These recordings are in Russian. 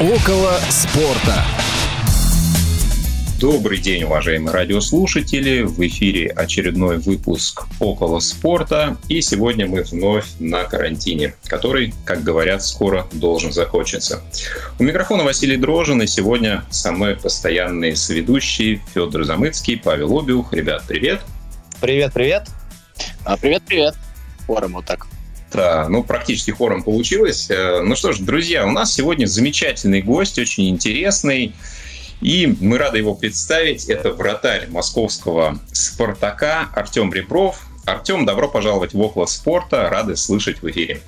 Около спорта. Добрый день, уважаемые радиослушатели! В эфире очередной выпуск «Около спорта». И сегодня мы вновь на карантине, который, как говорят, скоро должен закончиться. У микрофона Василий Дрожин, и сегодня со мной постоянные соведущие Федор Замыцкий, Павел Обиух. Ребят, привет! Привет, привет! А, привет, привет! Хором вот так. Да, ну, практически хором получилось. Э, ну что ж, друзья, у нас сегодня замечательный гость, очень интересный. И мы рады его представить. Это вратарь московского «Спартака» Артем Ребров. Артем, добро пожаловать в «Около спорта». Рады слышать в эфире.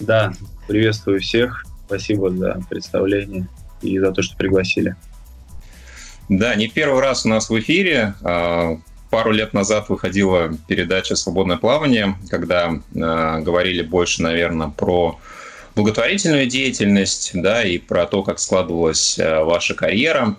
Да, приветствую всех. Спасибо за представление и за то, что пригласили. Да, не первый раз у нас в эфире. Пару лет назад выходила передача «Свободное плавание», когда э, говорили больше, наверное, про благотворительную деятельность, да, и про то, как складывалась э, ваша карьера.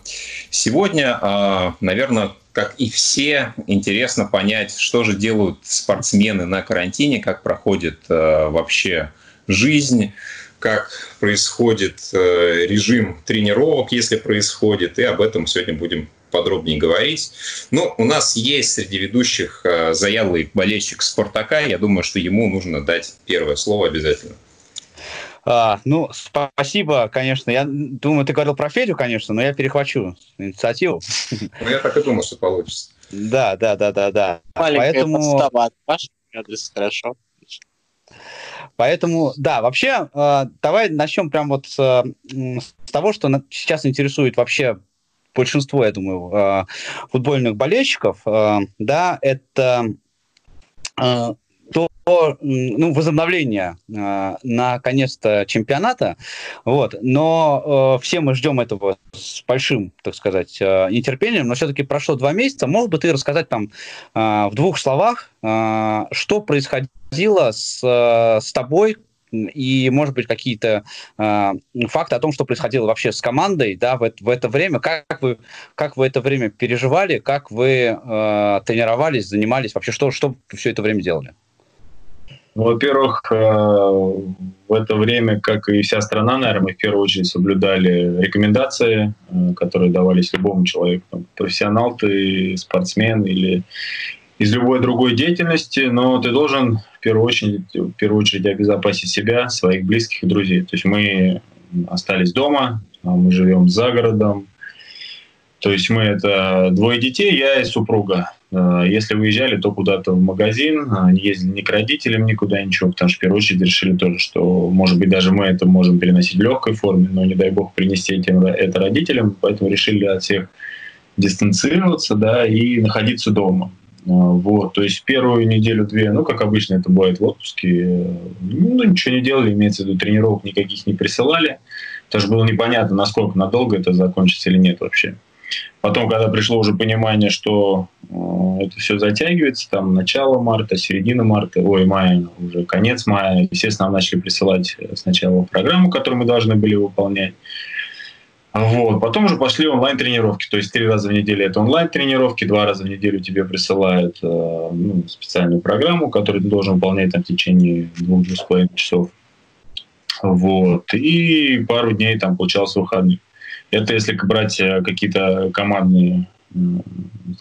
Сегодня, э, наверное, как и все, интересно понять, что же делают спортсмены на карантине, как проходит э, вообще жизнь, как происходит э, режим тренировок, если происходит, и об этом сегодня будем подробнее говорить. Но у нас есть среди ведущих э, заядлый болельщик «Спартака». Я думаю, что ему нужно дать первое слово обязательно. А, ну, спасибо, конечно. Я думаю, ты говорил про Федю, конечно, но я перехвачу инициативу. Ну, я так и думал, что получится. Да, да, да, да, да. Маленькая Поэтому... подстава от Паши, адрес, хорошо. Поэтому, да, вообще, э, давай начнем прямо вот с, с того, что сейчас интересует вообще большинство, я думаю, э, футбольных болельщиков, э, да, это э, то ну, возобновление э, наконец-то чемпионата. Вот. Но э, все мы ждем этого с большим, так сказать, э, нетерпением. Но все-таки прошло два месяца. Мог бы ты рассказать там э, в двух словах, э, что происходило с, э, с тобой, и, может быть, какие-то э, факты о том, что происходило вообще с командой, да, в, в это время, как вы, как вы это время переживали, как вы э, тренировались, занимались, вообще что, что все это время делали? Во-первых, э, в это время, как и вся страна, наверное, мы в первую очередь соблюдали рекомендации, э, которые давались любому человеку, профессионал ты, спортсмен или из любой другой деятельности, но ты должен в первую очередь, в первую очередь обезопасить себя, своих близких и друзей. То есть мы остались дома, а мы живем за городом. То есть мы это двое детей, я и супруга. А, если выезжали, то куда-то в магазин, а, не ездили ни к родителям, никуда, ничего, потому что в первую очередь решили тоже, что, может быть, даже мы это можем переносить в легкой форме, но не дай бог принести этим, это родителям, поэтому решили от всех дистанцироваться, да, и находиться дома. А, вот, то есть первую неделю-две, ну, как обычно это бывает в отпуске, ну, ничего не делали, имеется в виду тренировок никаких не присылали, что было непонятно, насколько надолго это закончится или нет вообще. Потом, когда пришло уже понимание, что э, это все затягивается, там начало марта, середина марта, ой, мая, уже конец мая, естественно, нам начали присылать сначала программу, которую мы должны были выполнять. Вот. Потом уже пошли онлайн-тренировки. То есть три раза в неделю это онлайн-тренировки, два раза в неделю тебе присылают э, ну, специальную программу, которую ты должен выполнять там, в течение двух-двух с половиной часов. Вот. И пару дней там получалось выходных. Это если брать э, какие-то командные,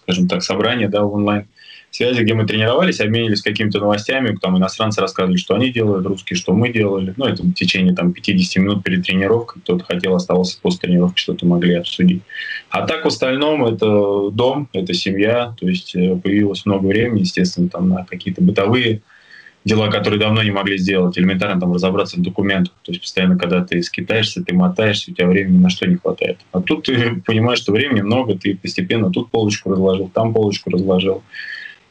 скажем так, собрания да, в онлайн связи, где мы тренировались, обменились какими-то новостями, там иностранцы рассказывали, что они делают, русские, что мы делали. Ну, это в течение там, 50 минут перед тренировкой. Кто-то хотел, оставался после тренировки, что-то могли обсудить. А так в остальном это дом, это семья, то есть э, появилось много времени, естественно, там на какие-то бытовые дела, которые давно не могли сделать, элементарно там разобраться в документах. То есть постоянно, когда ты скитаешься, ты мотаешься, у тебя времени на что не хватает. А тут ты понимаешь, что времени много, ты постепенно тут полочку разложил, там полочку разложил.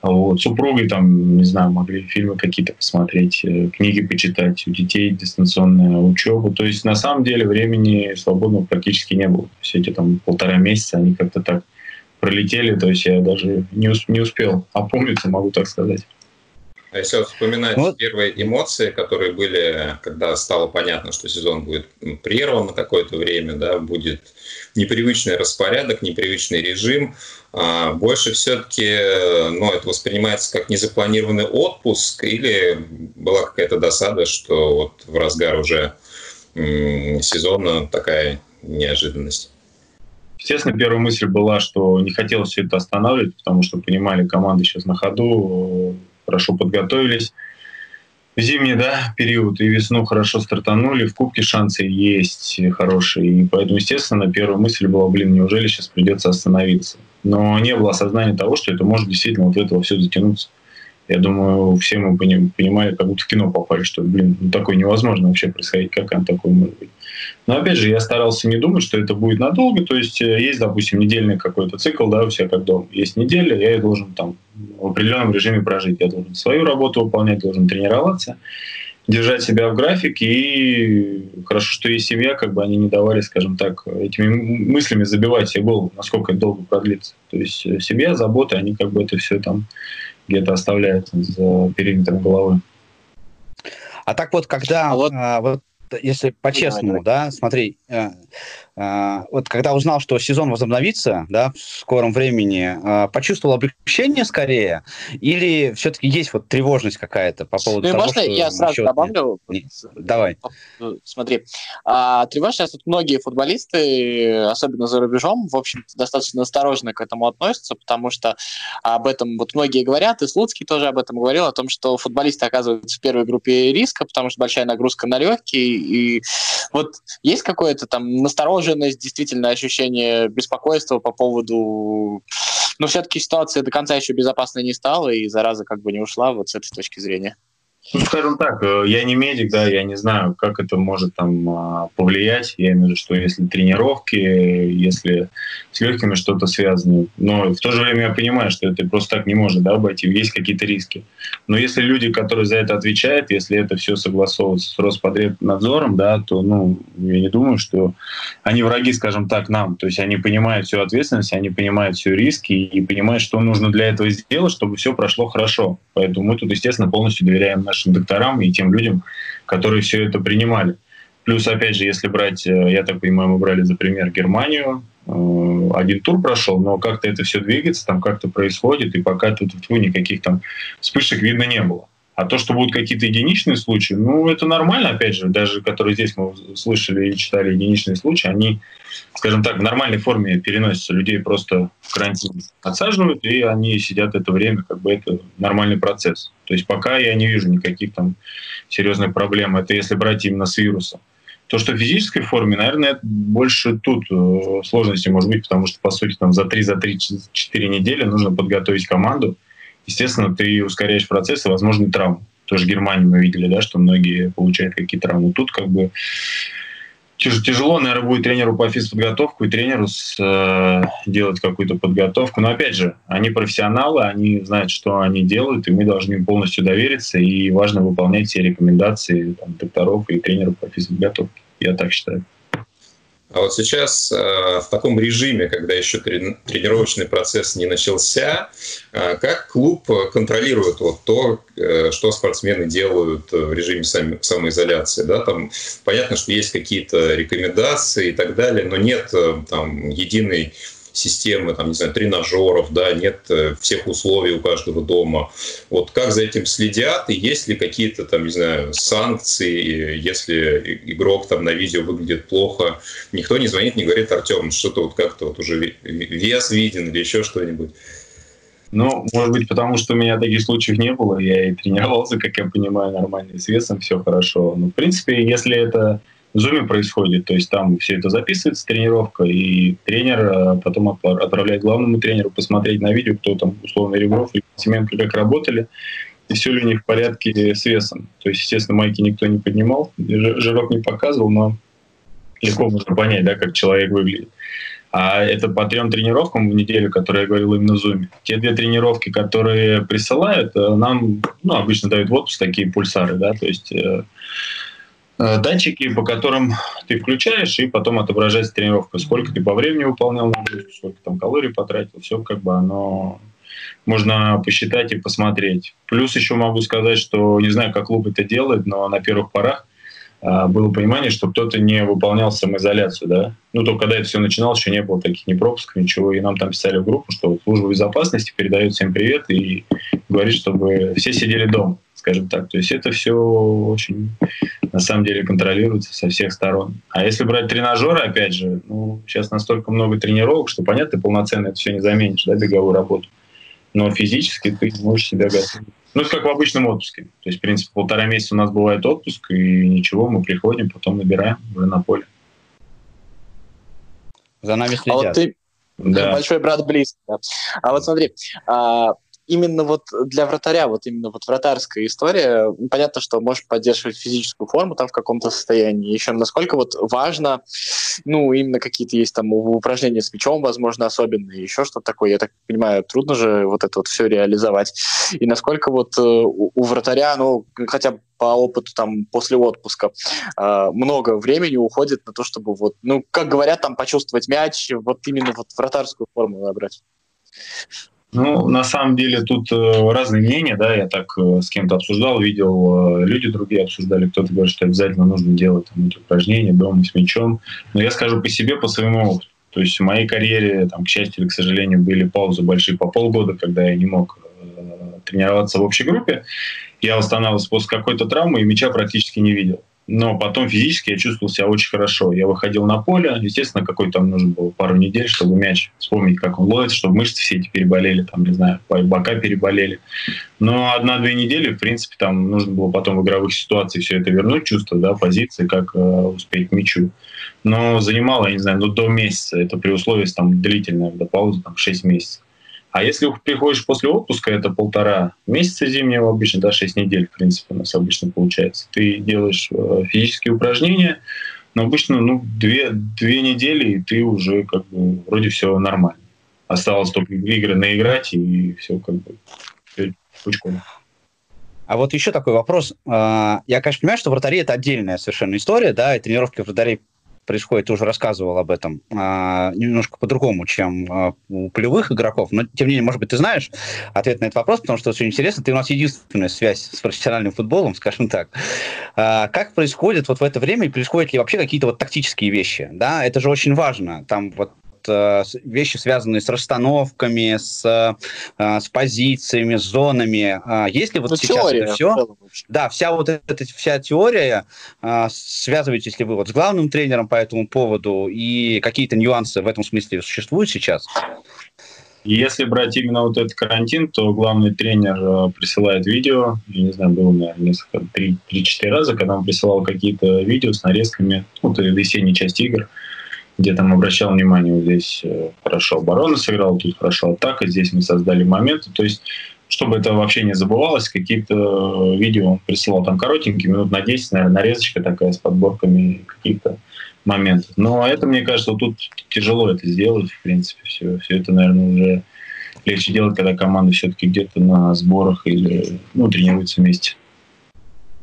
Вот. Супругой там, не знаю, могли фильмы какие-то посмотреть, э, книги почитать, у детей дистанционная учеба. То есть на самом деле времени свободного практически не было. Все эти там полтора месяца, они как-то так пролетели, то есть я даже не, не успел опомниться, могу так сказать. А если вот вспоминать вот. первые эмоции, которые были, когда стало понятно, что сезон будет прерван на какое-то время, да, будет непривычный распорядок, непривычный режим, а больше все-таки ну, это воспринимается как незапланированный отпуск или была какая-то досада, что вот в разгар уже сезона такая неожиданность? Естественно, первая мысль была, что не хотелось все это останавливать, потому что понимали, команды сейчас на ходу, хорошо подготовились. Зимний да, период и весну хорошо стартанули, в Кубке шансы есть хорошие. И поэтому, естественно, первая мысль была, блин, неужели сейчас придется остановиться? Но не было осознания того, что это может действительно вот этого все затянуться. Я думаю, все мы понимали, как будто в кино попали, что, блин, ну, такое невозможно вообще происходить, как оно такое может быть. Но опять же, я старался не думать, что это будет надолго. То есть э, есть, допустим, недельный какой-то цикл, да, у всех как дом. Есть неделя, я должен там в определенном режиме прожить. Я должен свою работу выполнять, должен тренироваться, держать себя в графике. И хорошо, что есть семья, как бы они не давали, скажем так, этими мыслями забивать себе голову, насколько это долго продлится. То есть э, семья, забота, они как бы это все там где-то оставляют за периметром головы. А так вот, когда а вот, а, вот если по-честному, да, смотри, э, вот когда узнал, что сезон возобновится, да, в скором времени, а, почувствовал облегчение скорее, или все-таки есть вот тревожность какая-то по поводу ну, того, можно что я сразу добавлю? Нет. Давай. Ну, смотри, а, тревожность, тут многие футболисты, особенно за рубежом, в общем достаточно осторожно к этому относятся, потому что об этом вот многие говорят, и Слуцкий тоже об этом говорил, о том, что футболисты оказываются в первой группе риска, потому что большая нагрузка на легкие, и вот есть какое-то там настороженность действительно ощущение беспокойства по поводу... Но все-таки ситуация до конца еще безопасной не стала, и зараза как бы не ушла вот с этой точки зрения. Ну, скажем так, э, я не медик, да, я не знаю, как это может там а, повлиять. Я имею в виду, что если тренировки, если с легкими что-то связано. Но в то же время я понимаю, что это просто так не может да, обойти. Есть какие-то риски. Но если люди, которые за это отвечают, если это все согласовывается с Роспотребнадзором, да, то ну, я не думаю, что они враги, скажем так, нам. То есть они понимают всю ответственность, они понимают все риски и понимают, что нужно для этого сделать, чтобы все прошло хорошо. Поэтому мы тут, естественно, полностью доверяем нашим докторам и тем людям, которые все это принимали. Плюс, опять же, если брать, э, я так понимаю, мы брали за пример Германию, э, один тур прошел, но как-то это все двигается, там как-то происходит, и пока тут никаких там вспышек видно не было. А то, что будут какие-то единичные случаи, ну, это нормально, опять же, даже которые здесь мы слышали и читали единичные случаи, они, скажем так, в нормальной форме переносятся. Людей просто в карантин отсаживают, и они сидят это время, как бы это нормальный процесс. То есть пока я не вижу никаких там серьезных проблем. Это если брать именно с вирусом. То, что в физической форме, наверное, больше тут э, сложности может быть, потому что, по сути, там за 3-4 за 3, недели нужно подготовить команду, естественно, ты ускоряешь процесс и возможны травмы. Тоже в Германии мы видели, да, что многие получают какие-то травмы. Тут как бы тяжело, наверное, будет тренеру по физподготовку и тренеру с, э, делать какую-то подготовку. Но опять же, они профессионалы, они знают, что они делают, и мы должны им полностью довериться, и важно выполнять все рекомендации там, докторов и тренеров по физподготовке. Я так считаю. А вот сейчас э, в таком режиме, когда еще тренировочный процесс не начался, э, как клуб контролирует вот то, э, что спортсмены делают в режиме самоизоляции? Да? Там понятно, что есть какие-то рекомендации и так далее, но нет там единой системы, там, не знаю, тренажеров, да, нет э, всех условий у каждого дома. Вот как за этим следят, и есть ли какие-то там, не знаю, санкции, если игрок там на видео выглядит плохо, никто не звонит, не говорит, Артем, что-то вот как-то вот уже вес виден или еще что-нибудь. Ну, может быть, потому что у меня таких случаев не было. Я и тренировался, как я понимаю, нормально, с весом все хорошо. Но, в принципе, если это Zoom происходит, то есть там все это записывается, тренировка, и тренер э, потом отправляет главному тренеру посмотреть на видео, кто там, условно, Ребров или Семенко как работали, и все ли у них в порядке с весом. То есть, естественно, майки никто не поднимал, жирок не показывал, но легко можно понять, да, как человек выглядит. А это по трем тренировкам в неделю, которые я говорил именно в Zoom. Те две тренировки, которые присылают, э, нам ну, обычно дают в отпуск такие пульсары, да, то есть Э, датчики, по которым ты включаешь, и потом отображается тренировка, сколько ты по времени выполнял сколько там калорий потратил, все как бы оно можно посчитать и посмотреть. Плюс еще могу сказать, что не знаю, как клуб это делает, но на первых порах а, было понимание, что кто-то не выполнял самоизоляцию, да. Ну, только когда это все начиналось, еще не было таких ни пропусков, ничего, и нам там писали в группу, что служба безопасности передает всем привет и говорит, чтобы все сидели дома, скажем так. То есть это все очень на самом деле контролируется со всех сторон. А если брать тренажеры, опять же, ну, сейчас настолько много тренировок, что, понятно, ты полноценно это все не заменишь, да, беговую работу. Но физически ты можешь себя готовить. Ну, это как в обычном отпуске. То есть, в принципе, полтора месяца у нас бывает отпуск, и ничего, мы приходим, потом набираем уже на поле. За нами следят. А вот ты, да. большой брат близкий. Да. А вот смотри, а, именно вот для вратаря, вот именно вот вратарская история, понятно, что можешь поддерживать физическую форму там в каком-то состоянии. Еще насколько вот важно, ну, именно какие-то есть там упражнения с мячом, возможно, особенные, еще что-то такое. Я так понимаю, трудно же вот это вот все реализовать. И насколько вот э, у вратаря, ну, хотя бы по опыту там после отпуска э, много времени уходит на то, чтобы вот, ну, как говорят, там почувствовать мяч, вот именно вот вратарскую форму набрать. Ну, на самом деле тут э, разные мнения, да, я так э, с кем-то обсуждал, видел, э, люди другие обсуждали, кто-то говорит, что обязательно нужно делать там, эти упражнения дома с мячом, но я скажу по себе, по своему опыту. То есть в моей карьере, там, к счастью или к сожалению, были паузы большие по полгода, когда я не мог тренироваться в общей группе. Я восстанавливался после какой-то травмы и мяча практически не видел но потом физически я чувствовал себя очень хорошо. Я выходил на поле, естественно, какой там нужно было пару недель, чтобы мяч вспомнить, как он ловится, чтобы мышцы все эти переболели, там, не знаю, бока переболели. Но одна-две недели, в принципе, там нужно было потом в игровых ситуациях все это вернуть, чувство, да, позиции, как э, успеть мячу. Но занимало, я не знаю, ну, до месяца. Это при условии там длительной до паузы, там, 6 месяцев. А если приходишь после отпуска, это полтора месяца зимнего обычно, да, 6 недель, в принципе, у нас обычно получается. Ты делаешь э, физические упражнения, но обычно ну, две, две недели, и ты уже как бы вроде все нормально. Осталось только игры наиграть, и все как бы пучком. А вот еще такой вопрос. А, я, конечно, понимаю, что вратари – это отдельная совершенно история, да, и тренировки вратарей происходит, ты уже рассказывал об этом, а, немножко по-другому, чем а, у полевых игроков. Но, тем не менее, может быть, ты знаешь ответ на этот вопрос, потому что очень интересно. Ты у нас единственная связь с профессиональным футболом, скажем так. А, как происходит вот в это время, и происходят ли вообще какие-то вот тактические вещи? Да, это же очень важно. Там вот вещи, связанные с расстановками, с, э, с позициями, с зонами. А есть ли вот ну, сейчас теория, это все? Да, вся вот эта вся теория, а, связываетесь ли вы вот с главным тренером по этому поводу, и какие-то нюансы в этом смысле существуют сейчас? Если брать именно вот этот карантин, то главный тренер э, присылает видео. Я не знаю, было, наверное, несколько, три-четыре раза, когда он присылал какие-то видео с нарезками, ну, то есть весенней части игр где там обращал внимание, вот здесь э, хорошо оборона сыграла, тут хорошо атака, здесь мы создали моменты. То есть, чтобы это вообще не забывалось, какие-то видео он присылал там коротенькие, минут на 10, наверное, нарезочка такая с подборками каких-то моментов. Но это, мне кажется, вот тут тяжело это сделать, в принципе, все, все это, наверное, уже легче делать, когда команда все-таки где-то на сборах или ну, тренируется вместе.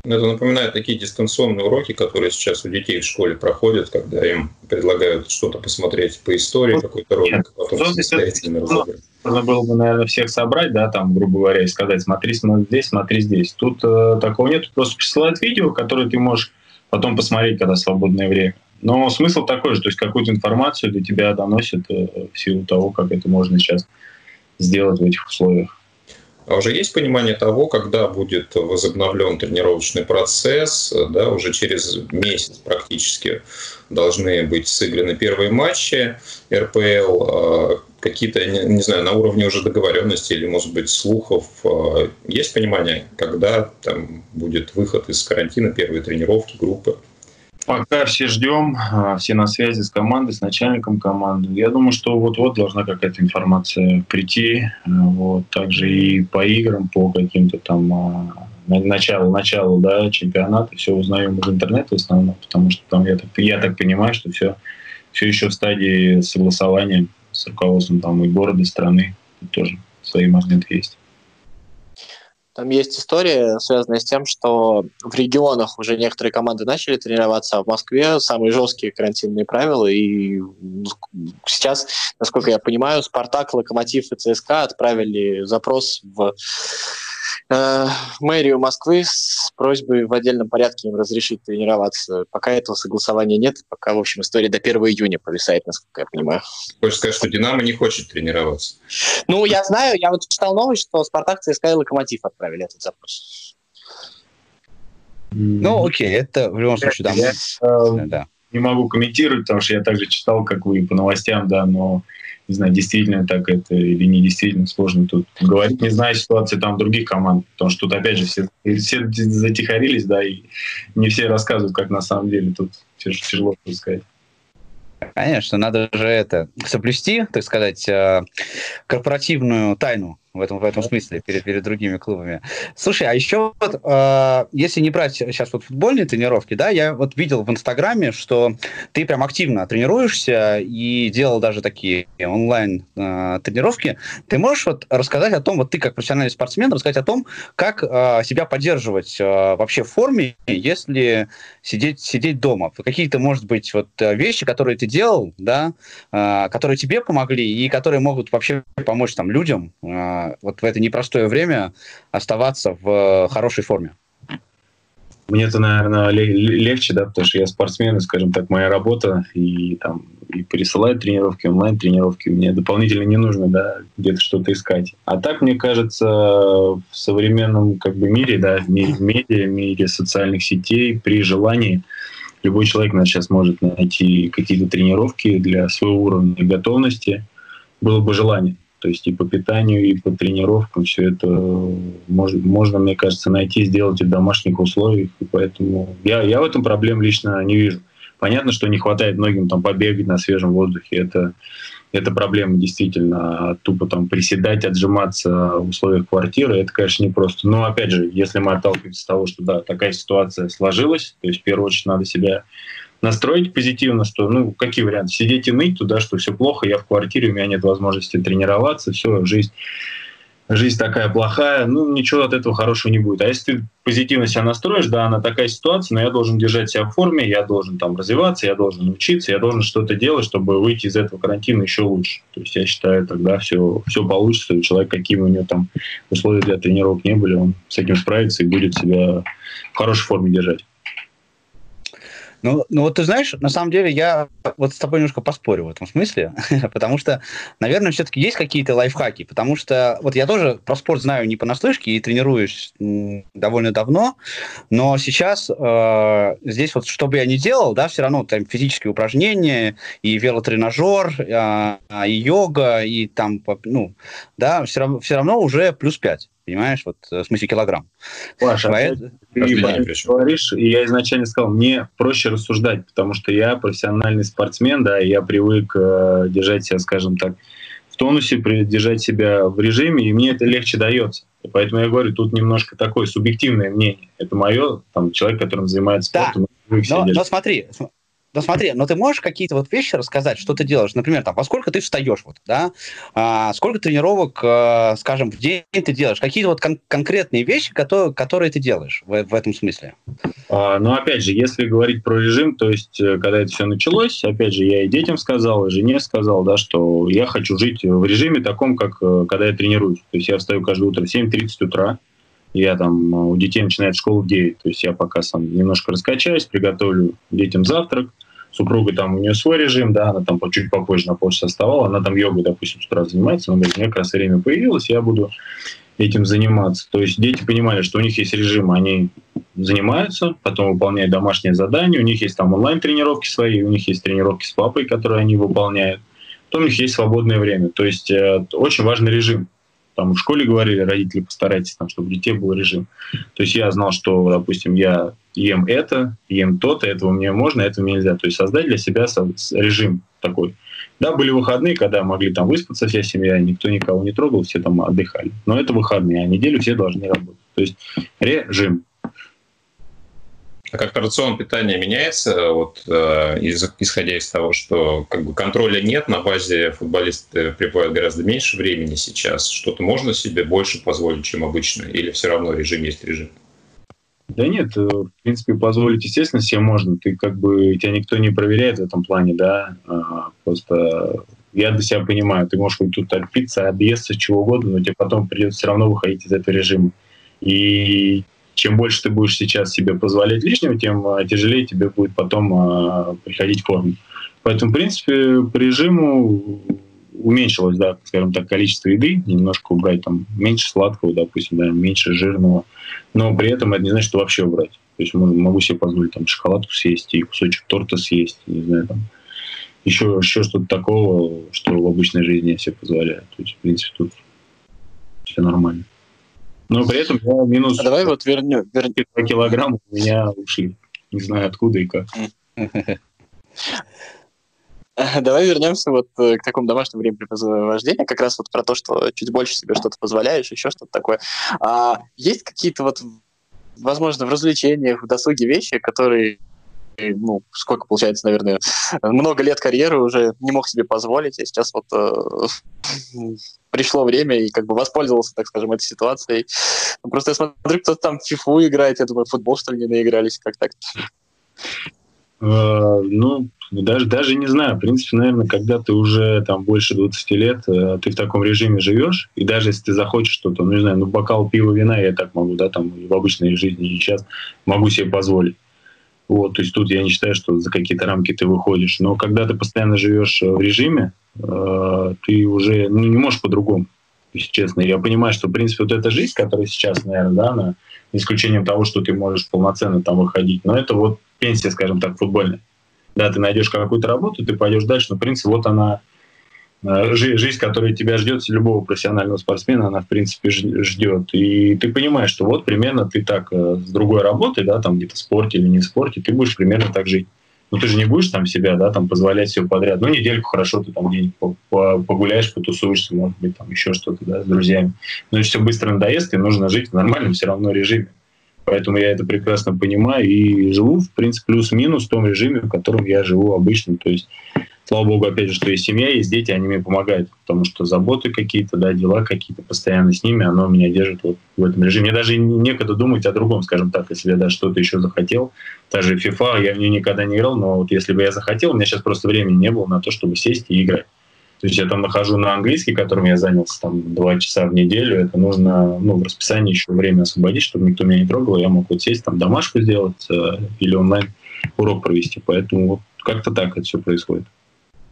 Это напоминает такие дистанционные уроки, которые сейчас у детей в школе проходят, когда им предлагают что-то посмотреть по истории, ну, какой-то ролик, а потом самостоятельно разобрать. Можно было бы, наверное, всех собрать, да, там, грубо говоря, и сказать, смотри, смотри здесь, смотри здесь. Тут э, такого нет, просто присылают видео, которое ты можешь потом посмотреть, когда свободное время. Но смысл такой же, то есть какую-то информацию для тебя доносят э, в силу того, как это можно сейчас сделать в этих условиях. А уже есть понимание того, когда будет возобновлен тренировочный процесс, да, уже через месяц практически должны быть сыграны первые матчи РПЛ, а какие-то, не знаю, на уровне уже договоренности или, может быть, слухов. А есть понимание, когда там будет выход из карантина, первые тренировки, группы? Пока все ждем, а, все на связи с командой, с начальником команды. Я думаю, что вот-вот должна какая-то информация прийти. А, вот. Также и по играм, по каким-то там а, началу, началу да, чемпионата все узнаем из интернета в основном, потому что там я так, я так понимаю, что все, все еще в стадии согласования с руководством там и города, и страны. Тут тоже свои моменты есть. Там есть история, связанная с тем, что в регионах уже некоторые команды начали тренироваться, а в Москве самые жесткие карантинные правила. И сейчас, насколько я понимаю, Спартак, Локомотив и ЦСКА отправили запрос в Э, мэрию Москвы с просьбой в отдельном порядке им разрешить тренироваться. Пока этого согласования нет, пока, в общем, история до 1 июня повисает, насколько я понимаю. Хочешь сказать, что «Динамо» не хочет тренироваться? Ну, я знаю, я вот читал новость, что «Спартак», ЦСКА и «Локомотив» отправили этот запрос. Ну, окей, это в любом случае, да. Я, э, да. Не могу комментировать, потому что я также читал, как вы, по новостям, да, но не знаю, действительно так это или не действительно, сложно тут говорить. Не знаю ситуации там других команд, потому что тут, опять же, все, все затихарились, да, и не все рассказывают, как на самом деле тут тяжело сказать. Конечно, надо же это соблюсти, так сказать, э, корпоративную тайну в этом, в этом смысле перед, перед другими клубами. Слушай, а еще вот, э, если не брать сейчас вот футбольные тренировки, да, я вот видел в Инстаграме, что ты прям активно тренируешься и делал даже такие онлайн э, тренировки. Ты можешь вот рассказать о том, вот ты как профессиональный спортсмен, рассказать о том, как э, себя поддерживать э, вообще в форме, если сидеть, сидеть дома? Какие-то, может быть, вот вещи, которые ты делал, да, э, которые тебе помогли и которые могут вообще помочь там людям э, вот в это непростое время оставаться в хорошей форме? Мне это, наверное, легче, да, потому что я спортсмен, и, скажем так, моя работа и там и присылать тренировки, онлайн-тренировки, мне дополнительно не нужно, да, где-то что-то искать. А так, мне кажется, в современном как бы мире, да, в мире медиа, в мире социальных сетей, при желании любой человек наверное, сейчас может найти какие-то тренировки для своего уровня готовности, было бы желание. То есть и по питанию, и по тренировкам все это можно, можно, мне кажется, найти, сделать и в домашних условиях. И поэтому я, я в этом проблем лично не вижу. Понятно, что не хватает многим там побегать на свежем воздухе. Это, это проблема действительно. А тупо там приседать, отжиматься в условиях квартиры, это, конечно, не просто. Но опять же, если мы отталкиваемся от того, что да, такая ситуация сложилась, то есть в первую очередь надо себя настроить позитивно, что, ну, какие варианты? Сидеть и ныть туда, что все плохо, я в квартире, у меня нет возможности тренироваться, все, жизнь жизнь такая плохая, ну, ничего от этого хорошего не будет. А если ты позитивно себя настроишь, да, она такая ситуация, но я должен держать себя в форме, я должен там развиваться, я должен учиться, я должен что-то делать, чтобы выйти из этого карантина еще лучше. То есть я считаю, тогда все, все получится, и человек, какими у него там условия для тренировок не были, он с этим справится и будет себя в хорошей форме держать. Ну, ну вот ты знаешь, на самом деле я вот с тобой немножко поспорю в этом смысле, потому что, наверное, все-таки есть какие-то лайфхаки, потому что вот я тоже про спорт знаю не понаслышке и тренируюсь довольно давно, но сейчас э, здесь вот что бы я ни делал, да, все равно там физические упражнения и велотренажер, э, и йога, и там, ну, да, все равно, все равно уже плюс 5 понимаешь, вот э, в смысле килограмм. Паша, Поэтому... ты говоришь, и я изначально сказал, мне проще рассуждать, потому что я профессиональный спортсмен, да, и я привык э, держать себя, скажем так, в тонусе, держать себя в режиме, и мне это легче дается. Поэтому я говорю, тут немножко такое субъективное мнение. Это мое, там, человек, которым занимается спортом. Да. Но, но смотри, ну смотри, но ты можешь какие-то вот вещи рассказать, что ты делаешь? Например, там, поскольку ты встаешь, вот, да, а, сколько тренировок, а, скажем, в день ты делаешь? Какие-то вот кон- конкретные вещи, которые, которые ты делаешь в, в этом смысле? А, ну, опять же, если говорить про режим, то есть, э, когда это все началось, опять же, я и детям сказал, и жене сказал, да, что я хочу жить в режиме таком, как э, когда я тренируюсь. То есть я встаю каждое утро в 7.30 утра, я там, у детей начинает школу в 9, то есть я пока сам немножко раскачаюсь, приготовлю детям завтрак, супруга там, у нее свой режим, да, она там чуть попозже на полчаса вставала, она там йогой, допустим, с утра занимается, она говорит, у меня как раз время появилось, я буду этим заниматься. То есть дети понимали, что у них есть режим, они занимаются, потом выполняют домашние задания, у них есть там онлайн-тренировки свои, у них есть тренировки с папой, которые они выполняют, потом у них есть свободное время. То есть э, очень важный режим. Там в школе говорили родители, постарайтесь, там, чтобы у детей был режим. То есть я знал, что, допустим, я ем это, ем то-то, этого мне можно, этого нельзя. То есть создать для себя режим такой. Да, были выходные, когда могли там выспаться вся семья, никто никого не трогал, все там отдыхали. Но это выходные, а неделю все должны работать. То есть режим. А как рацион питания меняется, вот, э, исходя из того, что как бы, контроля нет, на базе футболисты пребывают гораздо меньше времени сейчас, что-то можно себе больше позволить, чем обычно, или все равно режим есть режим? Да нет, э, в принципе, позволить, естественно, себе можно. Ты как бы, тебя никто не проверяет в этом плане, да. А, просто я для себя понимаю, ты можешь хоть тут отпиться, объесться, чего угодно, но тебе потом придется все равно выходить из этого режима. И чем больше ты будешь сейчас себе позволять лишнего, тем а, тяжелее тебе будет потом а, приходить в форму. Поэтому, в принципе, по режиму уменьшилось, да, скажем так, количество еды, немножко убрать там меньше сладкого, допустим, да, меньше жирного, но при этом это не значит, что вообще убрать. То есть могу себе позволить там шоколадку съесть и кусочек торта съесть, не знаю, там еще, еще что-то такого, что в обычной жизни я себе позволяю. То есть, в принципе, тут все нормально. Но при этом я минус... А давай вот вернем... Вер... килограмма у меня ушли. Не знаю откуда и как. Давай вернемся вот э, к такому домашнему времяпрепровождению, как раз вот про то, что чуть больше себе что-то позволяешь, еще что-то такое. А есть какие-то вот, возможно, в развлечениях, в досуге вещи, которые ну, сколько получается, наверное, много лет карьеры уже не мог себе позволить, а сейчас вот э, пришло время и как бы воспользовался, так скажем, этой ситуацией. Ну, просто я смотрю, кто-то там в фифу играет, я думаю, футбол, что ли, не наигрались, как так? Uh, ну, даже, даже не знаю. В принципе, наверное, когда ты уже там больше 20 лет, э, ты в таком режиме живешь, и даже если ты захочешь что-то, ну, не знаю, ну, бокал пива, вина я так могу, да, там, в обычной жизни сейчас могу себе позволить. Вот, то есть тут я не считаю, что за какие-то рамки ты выходишь. Но когда ты постоянно живешь в режиме, э, ты уже ну, не можешь по-другому, если честно. Я понимаю, что, в принципе, вот эта жизнь, которая сейчас, наверное, да, на исключением того, что ты можешь полноценно там выходить, но это вот пенсия, скажем так, футбольная. Да, ты найдешь какую-то работу, ты пойдешь дальше, но, в принципе, вот она Э, жизнь, которая тебя ждет, любого профессионального спортсмена, она, в принципе, ждет. И ты понимаешь, что вот примерно ты так э, с другой работой, да, там где-то в спорте или не в спорте, ты будешь примерно так жить. Ну, ты же не будешь там себя, да, там позволять все подряд. Ну, недельку хорошо ты там где-нибудь погуляешь, потусуешься, может быть, там еще что-то, да, с друзьями. Но все быстро надоест, и нужно жить в нормальном все равно режиме. Поэтому я это прекрасно понимаю и живу, в принципе, плюс-минус в том режиме, в котором я живу обычно. То есть слава богу, опять же, что есть семья, есть дети, они мне помогают, потому что заботы какие-то, да, дела какие-то постоянно с ними, оно меня держит вот в этом режиме. Мне даже некогда думать о другом, скажем так, если я даже что-то еще захотел. Та FIFA, я в нее никогда не играл, но вот если бы я захотел, у меня сейчас просто времени не было на то, чтобы сесть и играть. То есть я там нахожу на английский, которым я занялся там два часа в неделю. Это нужно ну, в расписании еще время освободить, чтобы никто меня не трогал. Я мог вот сесть там домашку сделать э, или онлайн урок провести. Поэтому вот как-то так это все происходит.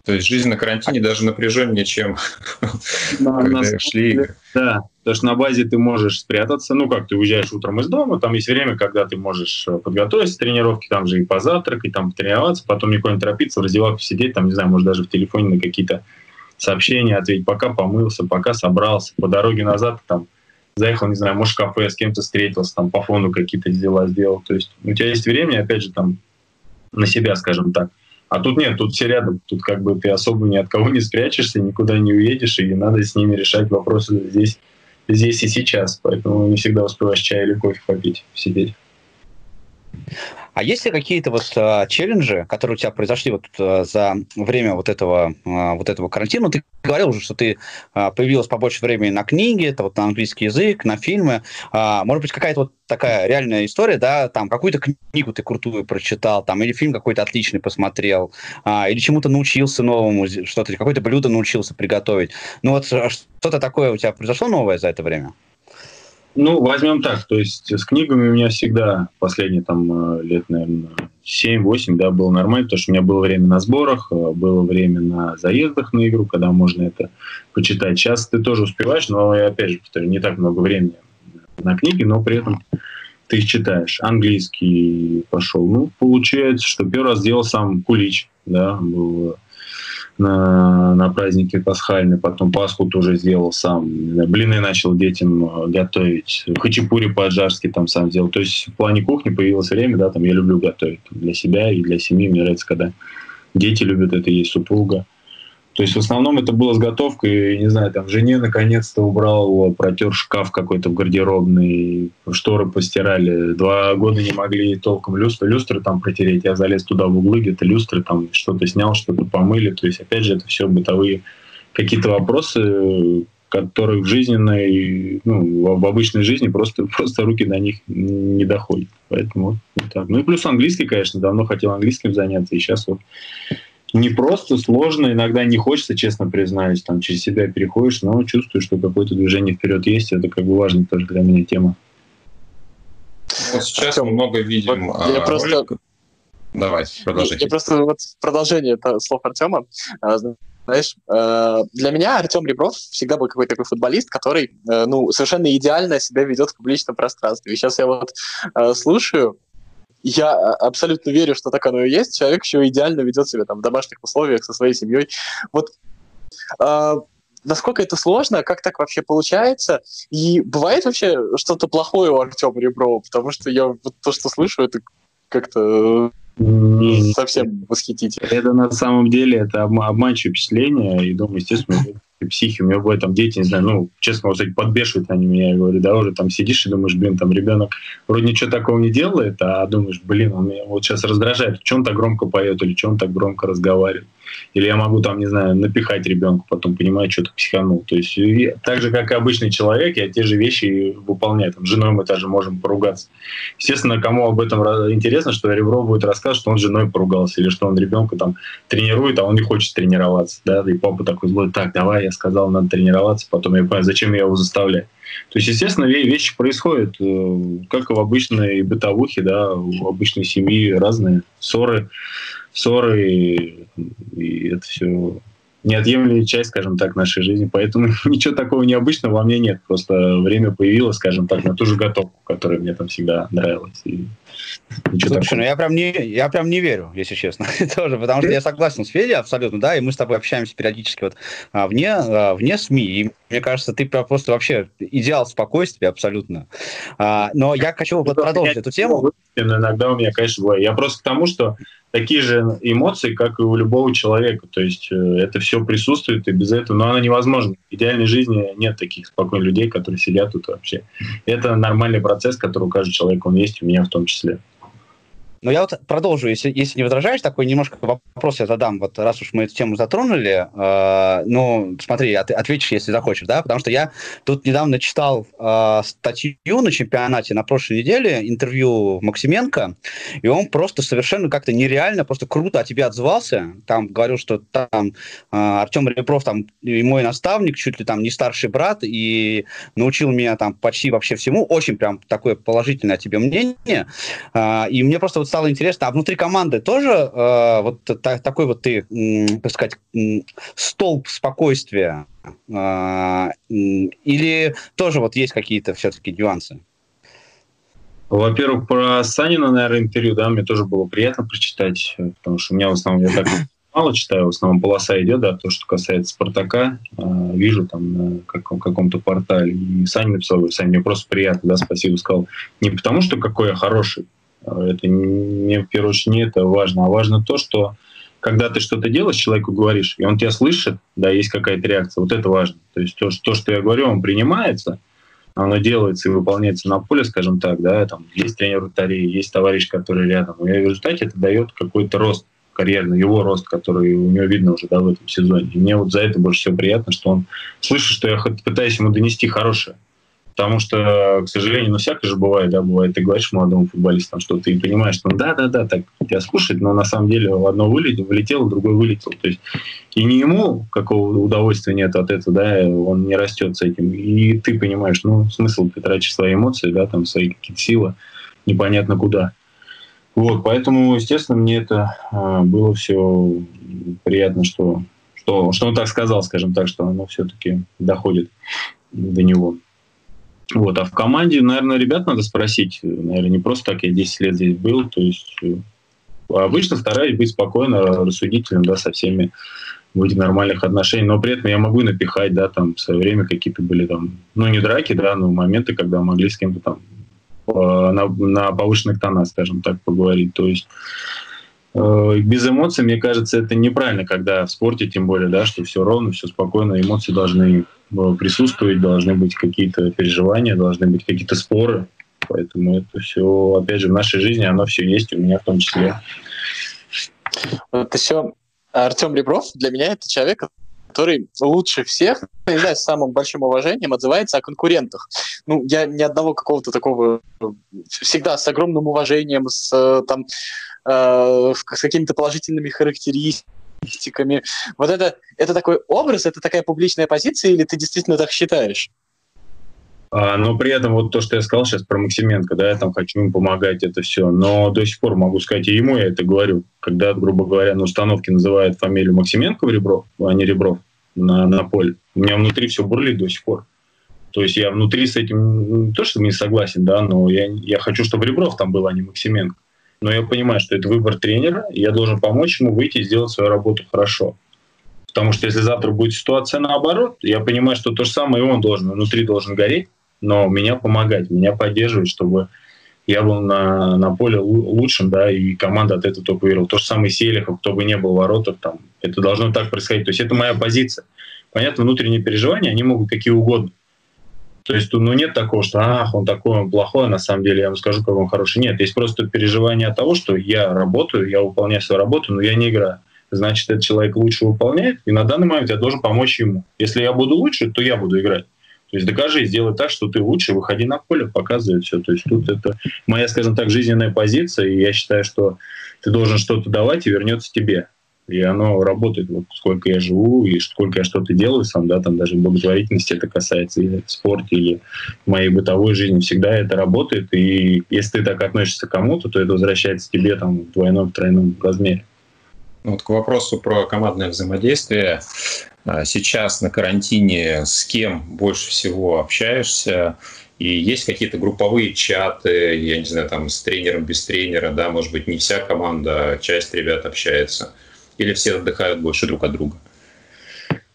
То есть жизнь на карантине даже напряженнее, чем на, когда на шли. Да, потому что на базе ты можешь спрятаться. Ну, как ты уезжаешь утром из дома, там есть время, когда ты можешь э, подготовиться к тренировке, там же и позавтракать, там потренироваться, потом никуда не торопиться, в раздевалке сидеть, там, не знаю, может даже в телефоне на какие-то сообщения ответить, пока помылся, пока собрался, по дороге назад там заехал, не знаю, может, в кафе, с кем-то встретился, там по фону какие-то дела сделал. То есть у тебя есть время, опять же, там на себя, скажем так. А тут нет, тут все рядом. Тут как бы ты особо ни от кого не спрячешься, никуда не уедешь, и надо с ними решать вопросы здесь, здесь и сейчас. Поэтому не всегда успеваешь чай или кофе попить, сидеть. А есть ли какие-то вот э, челленджи, которые у тебя произошли вот э, за время вот этого, э, вот этого карантина? Ты говорил уже, что ты появилась побольше времени на книги, это вот на английский язык, на фильмы. Э, может быть, какая-то вот такая реальная история, да, там какую-то книгу ты крутую прочитал, там, или фильм какой-то отличный посмотрел, э, или чему-то научился новому, что-то, какое-то блюдо научился приготовить. Ну вот что-то такое у тебя произошло новое за это время? Ну, возьмем так, то есть с книгами у меня всегда последние там э, лет, наверное, 7-8, да, было нормально, потому что у меня было время на сборах, э, было время на заездах на игру, когда можно это почитать. Сейчас ты тоже успеваешь, но я опять же повторю, не так много времени на книги, но при этом ты читаешь. Английский пошел. Ну, получается, что первый раз сделал сам Кулич, да, был на, на праздники пасхальные, потом Пасху тоже сделал сам, блины начал детям э, готовить, хачапури по-аджарски там сам сделал. То есть в плане кухни появилось время, да, там я люблю готовить для себя и для семьи. Мне нравится, когда дети любят это, есть супруга. То есть в основном это было с готовкой, не знаю, там жене наконец-то убрал, протер шкаф какой-то в гардеробный, шторы постирали. Два года не могли толком люстры, люстры там протереть. Я залез туда в углы, где-то люстры там что-то снял, что-то помыли. То есть опять же это все бытовые какие-то вопросы, которые в жизненной, ну, в обычной жизни просто, просто руки до них не доходят. Поэтому вот так. Ну и плюс английский, конечно, давно хотел английским заняться, и сейчас вот не просто, сложно, иногда не хочется, честно признаюсь, там через себя переходишь, но чувствую, что какое-то движение вперед есть, это как бы важно тоже для меня тема. Вот сейчас Артем, мы много видим. Вот я а, просто... Давай, продолжи. Я просто вот продолжение слов Артема. А, знаешь, э, для меня Артем Ребров всегда был какой-то такой футболист, который, э, ну, совершенно идеально себя ведет в публичном пространстве. И сейчас я вот э, слушаю, я абсолютно верю, что так оно и есть. Человек еще идеально ведет себя там в домашних условиях со своей семьей. Вот э, насколько это сложно, как так вообще получается, и бывает вообще что-то плохое у Артема Реброва, потому что я вот то, что слышу, это как-то не, совсем восхитительно. Это на самом деле это обманчивое впечатление, и думаю, естественно, психи, у меня бывает там дети, не знаю, ну, честно, вот подбешивают они меня, я говорю, да, уже там сидишь и думаешь, блин, там ребенок вроде ничего такого не делает, а думаешь, блин, он меня вот сейчас раздражает, что он так громко поет или что он так громко разговаривает. Или я могу там, не знаю, напихать ребенку, потом понимаю, что-то психанул. То есть так же, как и обычный человек, я те же вещи выполняю. Там, с женой мы даже можем поругаться. Естественно, кому об этом интересно, что Ребро будет рассказывать, что он с женой поругался, или что он ребенка там тренирует, а он не хочет тренироваться. Да? И папа такой злой, так, давай, я сказал, надо тренироваться, потом я понял, зачем я его заставляю. То есть, естественно, вещи происходят, э, как и в обычной бытовухе, да, в обычной семьи разные ссоры, ссоры, и, и это все неотъемлемая часть, скажем так, нашей жизни. Поэтому ничего такого необычного во мне нет. Просто время появилось, скажем так, на ту же готовку, которая мне там всегда нравилась. И Ничего Слушай, ну я прям, не, я прям не верю, если честно, тоже, потому что я согласен с Федей абсолютно, да, и мы с тобой общаемся периодически вот а, вне, а, вне СМИ, и мне кажется, ты просто вообще идеал спокойствия абсолютно. А, но я хочу вот продолжить эту тему. Иногда у меня, конечно, бывает. Я просто к тому, что такие же эмоции, как и у любого человека. То есть э, это все присутствует, и без этого, но оно невозможно. В идеальной жизни нет таких спокойных людей, которые сидят тут вообще. Это нормальный процесс, который у каждого человека он есть, у меня в том числе. Но я вот продолжу, если, если не возражаешь, такой немножко вопрос я задам, вот раз уж мы эту тему затронули, э, ну, смотри, от, ответишь, если захочешь, да, потому что я тут недавно читал э, статью на чемпионате на прошлой неделе, интервью Максименко, и он просто совершенно как-то нереально, просто круто о тебе отзывался, там говорил, что там э, Артем Ребров, там, и мой наставник, чуть ли там не старший брат, и научил меня там почти вообще всему, очень прям такое положительное о тебе мнение, э, и мне просто вот стало интересно, а внутри команды тоже э, вот та, такой вот ты, м, так сказать, м, столб спокойствия? Э, или тоже вот есть какие-то все-таки нюансы? Во-первых, про Санина, наверное, интервью, да, мне тоже было приятно прочитать, потому что у меня в основном, я так мало читаю, в основном полоса идет, да, то, что касается Спартака, э, вижу там на каком- каком-то портале. И Саня написал, Саня, мне просто приятно, да, спасибо, сказал. Не потому, что какой я хороший, это не в первую очередь не это важно, а важно то, что когда ты что-то делаешь, человеку говоришь, и он тебя слышит, да, есть какая-то реакция, вот это важно. То есть то, то что я говорю, он принимается, оно делается и выполняется на поле, скажем так, да, там есть тренер вратарей, есть товарищ, который рядом. И в результате это дает какой-то рост карьерный, его рост, который у него видно уже да, в этом сезоне. И мне вот за это больше всего приятно, что он слышит, что я пытаюсь ему донести хорошее. Потому что, к сожалению, ну всякое же бывает, да, бывает, ты говоришь молодому футболисту, что ты понимаешь, что да-да-да, так тебя слушать, но на самом деле одно вылетело, вылетело, другое вылетело. То есть и не ему какого удовольствия нет от этого, да, он не растет с этим. И ты понимаешь, ну, смысл ты тратишь свои эмоции, да, там свои какие-то силы, непонятно куда. Вот, поэтому, естественно, мне это э, было все приятно, что, что, что он так сказал, скажем так, что оно все-таки доходит до него. Вот, а в команде, наверное, ребят надо спросить. Наверное, не просто так я 10 лет здесь был. То есть э, обычно стараюсь быть спокойно, рассудительным, да, со всеми быть в нормальных отношениях, но при этом я могу напихать, да, там, в свое время какие-то были там, ну, не драки, да, но моменты, когда могли с кем-то там на, на повышенных тонах, скажем так, поговорить. То есть э, без эмоций, мне кажется, это неправильно, когда в спорте, тем более, да, что все ровно, все спокойно, эмоции должны присутствовать, должны быть какие-то переживания, должны быть какие-то споры. Поэтому это все, опять же, в нашей жизни оно все есть, у меня в том числе. Вот еще Артем Ребров для меня это человек, который лучше всех, не знаю, с самым большим уважением отзывается о конкурентах. Ну, я ни одного какого-то такого всегда с огромным уважением, с, там, э, с какими-то положительными характеристиками. Вот это, это такой образ, это такая публичная позиция, или ты действительно так считаешь? А, но при этом вот то, что я сказал сейчас про Максименко, да, я там хочу ему помогать, это все. Но до сих пор могу сказать, и ему я это говорю, когда, грубо говоря, на установке называют фамилию Максименко в Ребров, а не Ребров на, на поле. У меня внутри все бурлит до сих пор. То есть я внутри с этим не то, что не согласен, да, но я, я хочу, чтобы Ребров там был, а не Максименко. но я понимаю, что это выбор тренера, и я должен помочь ему выйти и сделать свою работу хорошо. Потому что если завтра будет ситуация наоборот, я понимаю, что то же самое и он должен, внутри должен гореть, но меня помогать, меня поддерживать, чтобы я был на, на поле лучшим, да, и команда от этого только выиграла. То же самое Селихов, кто бы не был в воротах, там, это должно так происходить. То есть это моя позиция. Понятно, внутренние переживания, они могут какие угодно. То есть ну, нет такого, что ах, он такой, он плохой, на самом деле я вам скажу, как он хороший. Нет, есть просто переживание от того, что я работаю, я выполняю свою работу, но я не играю. Значит, этот человек лучше выполняет, и на данный момент я должен помочь ему. Если я буду лучше, то я буду играть. То есть докажи, сделай так, что ты лучше, выходи на поле, показывай все. То есть тут это моя, скажем так, жизненная позиция, и я считаю, что ты должен что-то давать, и вернется тебе. И оно работает, вот сколько я живу, и сколько я что-то делаю сам, да, там даже благотворительности это касается, или в спорте, или моей бытовой жизни, всегда это работает, и если ты так относишься к кому-то, то это возвращается тебе там в двойном, в тройном размере. Ну, вот к вопросу про командное взаимодействие. А, сейчас на карантине с кем больше всего общаешься? И есть какие-то групповые чаты, я не знаю, там с тренером, без тренера, да, может быть, не вся команда, а часть ребят общается. Или все отдыхают больше друг от друга?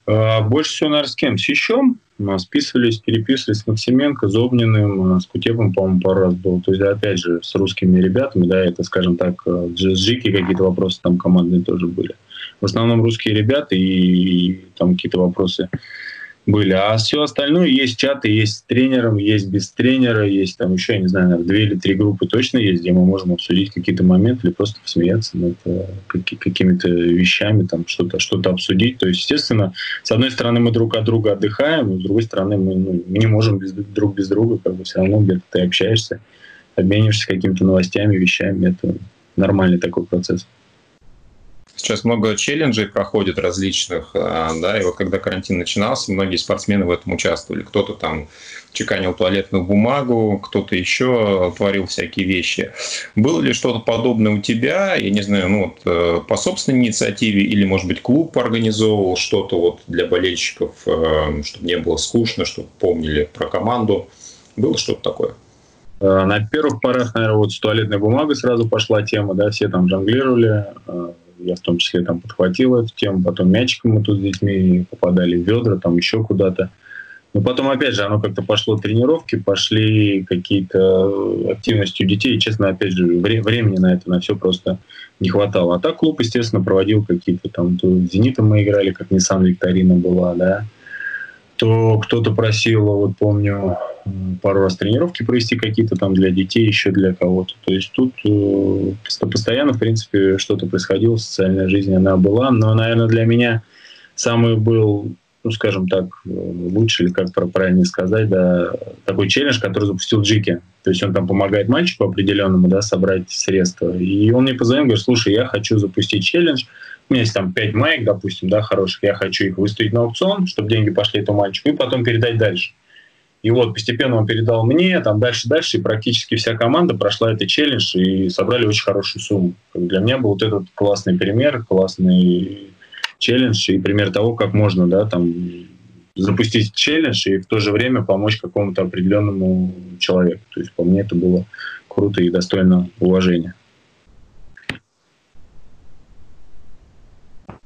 А, больше всего, наверное, с кем? С Ищем. Списывались, переписывались с Максименко, Зобниным, с Кутепом, по-моему, пару раз был. То есть, опять же, с русскими ребятами, да, это, скажем так, с Джики какие-то вопросы там командные тоже были. В основном русские ребята и, и там какие-то вопросы были. А все остальное есть чаты, есть с тренером, есть без тренера, есть там еще, я не знаю, наверное, две или три группы точно есть, где мы можем обсудить какие-то моменты или просто посмеяться над э, какими-то вещами, там что-то что обсудить. То есть, естественно, с одной стороны мы друг от друга отдыхаем, с другой стороны мы, ну, не можем без, друг без друга, как бы все равно где-то ты общаешься, обмениваешься какими-то новостями, вещами. Это нормальный такой процесс. Сейчас много челленджей проходит различных, а, да, и вот когда карантин начинался, многие спортсмены в этом участвовали. Кто-то там чеканил туалетную бумагу, кто-то еще творил всякие вещи. Было ли что-то подобное у тебя, я не знаю, ну вот э, по собственной инициативе или, может быть, клуб организовывал что-то вот для болельщиков, э, чтобы не было скучно, чтобы помнили про команду? Было что-то такое? Э, на первых порах, наверное, вот с туалетной бумагой сразу пошла тема, да, все там жонглировали, я в том числе там подхватил эту тему, потом мячиком мы тут с детьми попадали в ведра, там еще куда-то. Но потом, опять же, оно как-то пошло тренировки, пошли какие-то активности у детей. И, честно, опять же, вре- времени на это, на все просто не хватало. А так клуб, естественно, проводил какие-то там... То «Зенитом» мы играли, как Nissan Викторина была, да то кто-то просил, вот помню, пару раз тренировки провести какие-то там для детей, еще для кого-то. То есть тут э, постоянно, в принципе, что-то происходило, социальная жизнь она была, но, наверное, для меня самый был, ну, скажем так, лучше или как правильно сказать, да, такой челлендж, который запустил Джики. То есть он там помогает мальчику определенному, да, собрать средства. И он мне позвонил, говорит, слушай, я хочу запустить челлендж, у меня есть там 5 маек, допустим, да, хороших, я хочу их выставить на аукцион, чтобы деньги пошли этому мальчику, и потом передать дальше. И вот постепенно он передал мне, там дальше-дальше, и практически вся команда прошла этот челлендж и собрали очень хорошую сумму. Для меня был вот этот классный пример, классный челлендж и пример того, как можно, да, там запустить челлендж и в то же время помочь какому-то определенному человеку. То есть по мне это было круто и достойно уважения.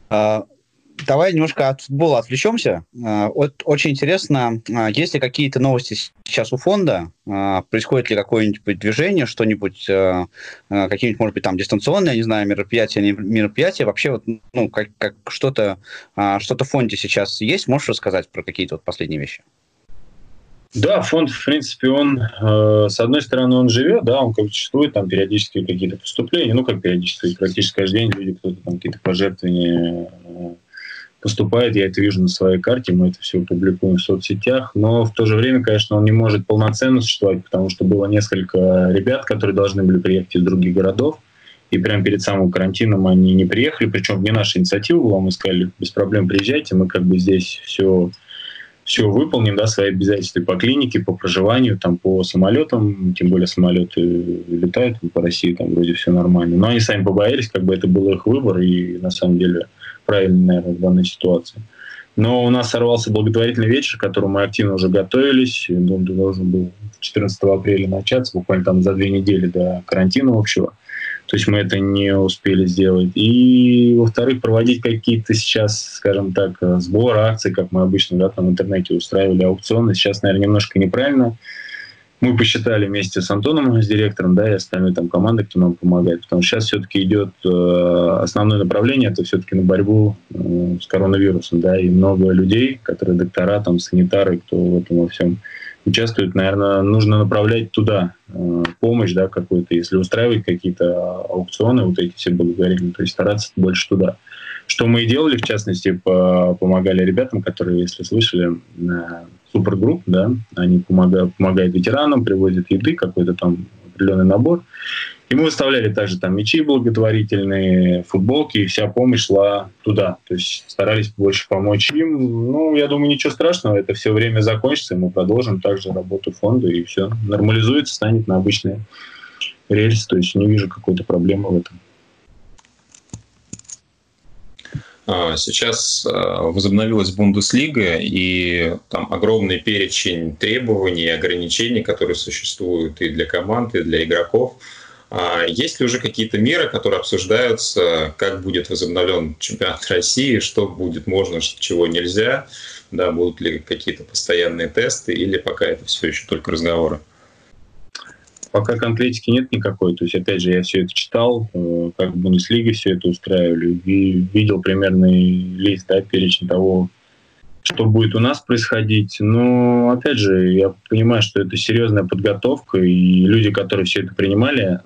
Давай немножко от футбола отвлечемся. А, вот очень интересно, а, есть ли какие-то новости сейчас у фонда? Происходит ли какое-нибудь движение, что-нибудь, какие-нибудь, может быть, там дистанционные, не знаю, мероприятия, не мероприятия? Вообще, вот, ну, как, как что-то, что-то в фонде сейчас есть? Можешь рассказать про какие-то вот последние вещи? Да, фонд, в принципе, он, э, с одной стороны, он живет, да, он как существует, там периодически какие-то поступления, ну, как периодически, практически каждый день люди, кто-то там какие-то пожертвования э, поступает, я это вижу на своей карте, мы это все публикуем в соцсетях, но в то же время, конечно, он не может полноценно существовать, потому что было несколько ребят, которые должны были приехать из других городов, и прямо перед самым карантином они не приехали, причем не наша инициатива была, мы сказали, без проблем приезжайте, мы как бы здесь все все выполним, да, свои обязательства по клинике, по проживанию, там, по самолетам, тем более самолеты летают по России, там вроде все нормально. Но они сами побоялись, как бы это был их выбор, и на самом деле правильно, наверное, в данной ситуации. Но у нас сорвался благотворительный вечер, к которому мы активно уже готовились. Он должен был 14 апреля начаться, буквально там за две недели до карантина общего. То есть мы это не успели сделать. И, во-вторых, проводить какие-то сейчас, скажем так, сборы, акции, как мы обычно да, там в интернете устраивали аукционы. Сейчас, наверное, немножко неправильно мы посчитали вместе с Антоном, с директором, да, и остальной там командой, кто нам помогает, потому что сейчас все-таки идет э, основное направление, это все-таки на борьбу э, с коронавирусом, да, и много людей, которые доктора, там, санитары, кто в этом во всем участвует, наверное, нужно направлять туда э, помощь, да, какую-то, если устраивать какие-то аукционы, вот эти все благотворительные, то есть стараться больше туда. Что мы и делали, в частности, по, помогали ребятам, которые, если слышали, супергрупп, да, они помогают, помогают ветеранам, привозят еды, какой-то там определенный набор. И мы выставляли также там мячи благотворительные, футболки, и вся помощь шла туда. То есть старались больше помочь им. Ну, я думаю, ничего страшного, это все время закончится, и мы продолжим также работу фонда, и все нормализуется, станет на обычные рельсы. То есть не вижу какой-то проблемы в этом. А, сейчас а, возобновилась Бундеслига, и там огромный перечень требований и ограничений, которые существуют и для команд, и для игроков. А, есть ли уже какие-то меры, которые обсуждаются, как будет возобновлен чемпионат России, что будет можно, чего нельзя, да, будут ли какие-то постоянные тесты, или пока это все еще только разговоры? Пока конкретики нет никакой. То есть, опять же, я все это читал, э, как в Бундеслиге все это устраивали, и видел примерный лист, да, перечень того, что будет у нас происходить. Но, опять же, я понимаю, что это серьезная подготовка, и люди, которые все это принимали,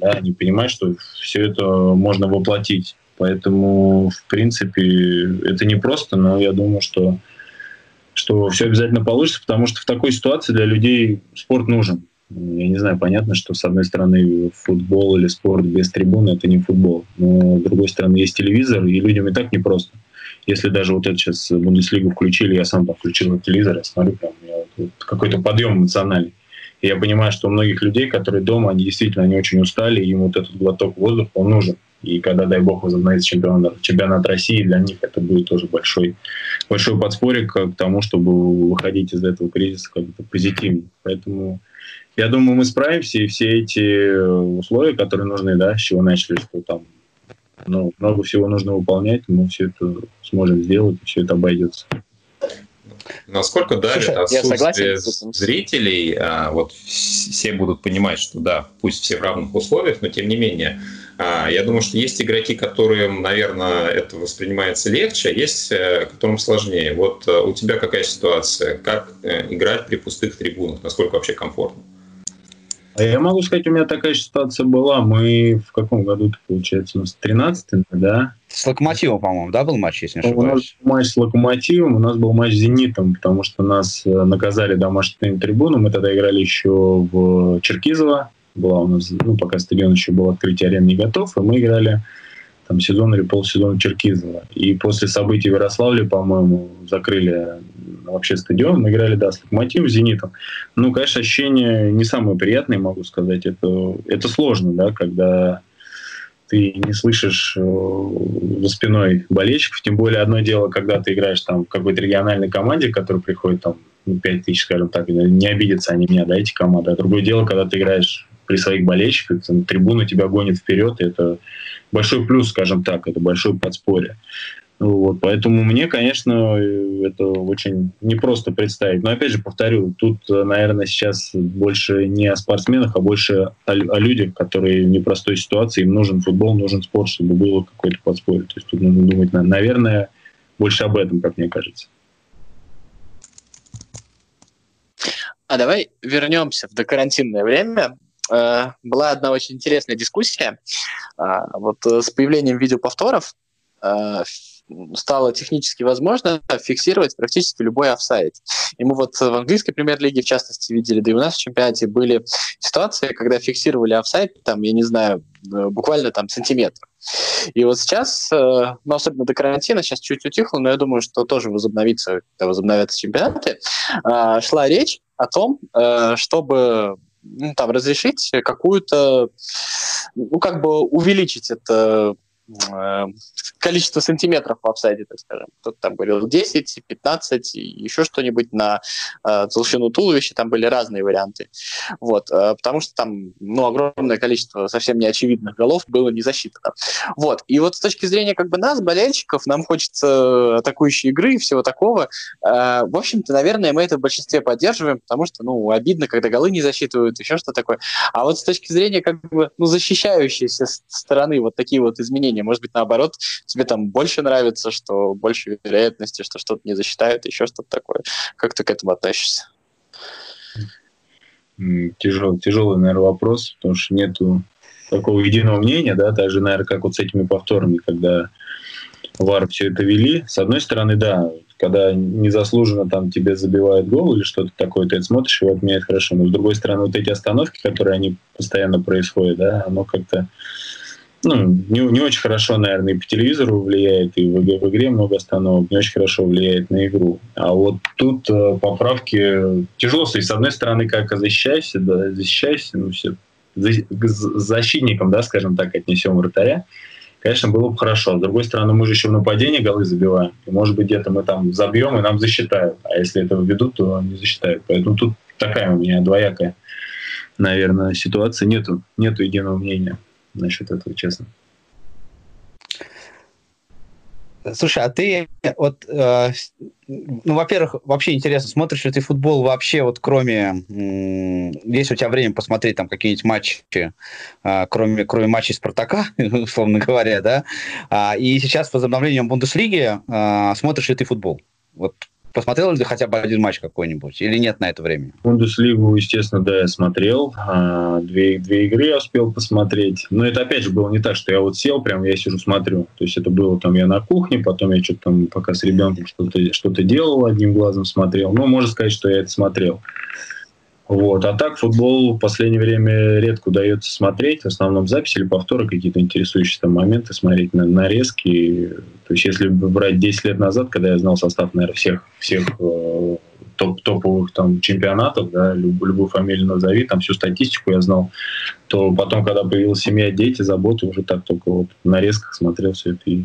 да, они понимают, что все это можно воплотить. Поэтому, в принципе, это не просто, но я думаю, что, что все обязательно получится, потому что в такой ситуации для людей спорт нужен. Я не знаю, понятно, что с одной стороны футбол или спорт без трибуны это не футбол. Но с другой стороны есть телевизор, и людям и так непросто. Если даже вот это сейчас Бундеслигу включили, я сам там включил телевизор, я смотрю, прям вот, какой-то подъем эмоциональный. Я понимаю, что у многих людей, которые дома, они действительно они очень устали, и им вот этот глоток воздуха, он нужен. И когда, дай бог, возобновится чемпионат, чемпионат России, для них это будет тоже большой, большой подспорье к тому, чтобы выходить из этого кризиса как-то позитивнее. Поэтому я думаю, мы справимся, и все эти условия, которые нужны, да, с чего начали, что там ну, много всего нужно выполнять, мы все это сможем сделать, и все это обойдется. Насколько давит Слушай, отсутствие зрителей, а, вот все будут понимать, что да, пусть все в равных условиях, но тем не менее, а, я думаю, что есть игроки, которым, наверное, это воспринимается легче, а есть, э, которым сложнее. Вот э, у тебя какая ситуация? Как играть при пустых трибунах? Насколько вообще комфортно? А я могу сказать, у меня такая ситуация была. Мы в каком году, получается, у нас 13 да? С Локомотивом, по-моему, да, был матч, если не ошибаюсь? У нас был матч с Локомотивом, у нас был матч с Зенитом, потому что нас э, наказали домашнюю трибуну. Мы тогда играли еще в Черкизово. Была у нас, ну, пока стадион еще был открытие арен не готов, и мы играли там сезон или полсезона Черкизова. И после событий в Ярославле, по-моему, закрыли вообще стадион, мы играли, да, с Локомотивом, Зенитом. Ну, конечно, ощущения не самые приятные, могу сказать. Это, это сложно, да, когда ты не слышишь э, за спиной болельщиков, тем более одно дело, когда ты играешь там в какой-то региональной команде, которая приходит там 5 ну, тысяч, скажем так, не обидятся они меня, да, эти команды. А другое дело, когда ты играешь при своих болельщиках, трибуна тебя гонит вперед, и это большой плюс, скажем так, это большое подспорье. Вот, поэтому мне, конечно, это очень непросто представить. Но опять же, повторю, тут, наверное, сейчас больше не о спортсменах, а больше о, о людях, которые в непростой ситуации, им нужен футбол, нужен спорт, чтобы было какое-то подспорье. То есть тут нужно думать, наверное, больше об этом, как мне кажется. А давай вернемся в докарантинное время. Э, была одна очень интересная дискуссия. А, вот э, с появлением видеоповторов э, стало технически возможно фиксировать практически любой офсайд. И мы вот в английской премьер-лиге, в частности, видели, да и у нас в чемпионате были ситуации, когда фиксировали офсайд, там, я не знаю, буквально там сантиметр. И вот сейчас, ну, особенно до карантина, сейчас чуть утихло, но я думаю, что тоже возобновится, когда возобновятся чемпионаты, шла речь о том, чтобы ну, там, разрешить какую-то, ну, как бы увеличить это э, количество сантиметров в офсайде, так скажем. Кто-то там говорил 10, 15, еще что-нибудь на э, толщину туловища, там были разные варианты. Вот, э, потому что там ну, огромное количество совсем неочевидных голов было не засчитано. Вот, и вот с точки зрения как бы нас, болельщиков, нам хочется атакующей игры и всего такого. Э, в общем-то, наверное, мы это в большинстве поддерживаем, потому что, ну, обидно, когда голы не засчитывают, еще что такое. А вот с точки зрения как бы, ну, защищающейся стороны вот такие вот изменения, может быть, наоборот, тебе там больше нравится, что больше вероятности, что что-то не засчитают, еще что-то такое. Как ты к этому относишься? Тяжелый, тяжелый, наверное, вопрос, потому что нету такого единого мнения, да, даже, наверное, как вот с этими повторами, когда ВАР все это вели. С одной стороны, да, когда незаслуженно там тебе забивают гол или что-то такое, ты это смотришь, и отменяет хорошо. Но с другой стороны, вот эти остановки, которые они постоянно происходят, да, оно как-то ну, не, не очень хорошо, наверное, и по телевизору влияет, и в, в игре много остановок, не очень хорошо влияет на игру. А вот тут э, поправки тяжело. И с одной стороны, как защищайся, да, защищайся, ну, все, защитником, да, скажем так, отнесем вратаря, конечно, было бы хорошо. С другой стороны, мы же еще в нападении голы забиваем. И, может быть, где-то мы там забьем, и нам засчитают. А если этого ведут, то не засчитают. Поэтому тут такая у меня двоякая, наверное, ситуация. Нету, нету единого мнения насчет этого, честно. Слушай, а ты вот, э, ну, во-первых, вообще интересно, смотришь ли ты футбол вообще, вот кроме, э, есть у тебя время посмотреть там какие-нибудь матчи, э, кроме, кроме матчей Спартака, условно говоря, да, а, и сейчас с возобновлением Бундеслиги э, смотришь ли ты футбол? Вот Посмотрел ли ты хотя бы один матч какой-нибудь или нет на это времени? Бундеслигу, естественно, да, я смотрел. А, две, две игры я успел посмотреть. Но это, опять же, было не так, что я вот сел, прям я сижу, смотрю. То есть это было там я на кухне, потом я что-то там пока с ребенком что-то что делал, одним глазом смотрел. Ну, можно сказать, что я это смотрел. Вот. А так футбол в последнее время редко удается смотреть. В основном записи или повторы, какие-то интересующие там моменты, смотреть на нарезки. То есть если брать 10 лет назад, когда я знал состав, наверное, всех, всех э, топ топовых там чемпионатов, да, люб, любую фамилию назови, там всю статистику я знал, то потом, когда появилась семья, дети, заботы, уже так только вот в нарезках смотрел все это и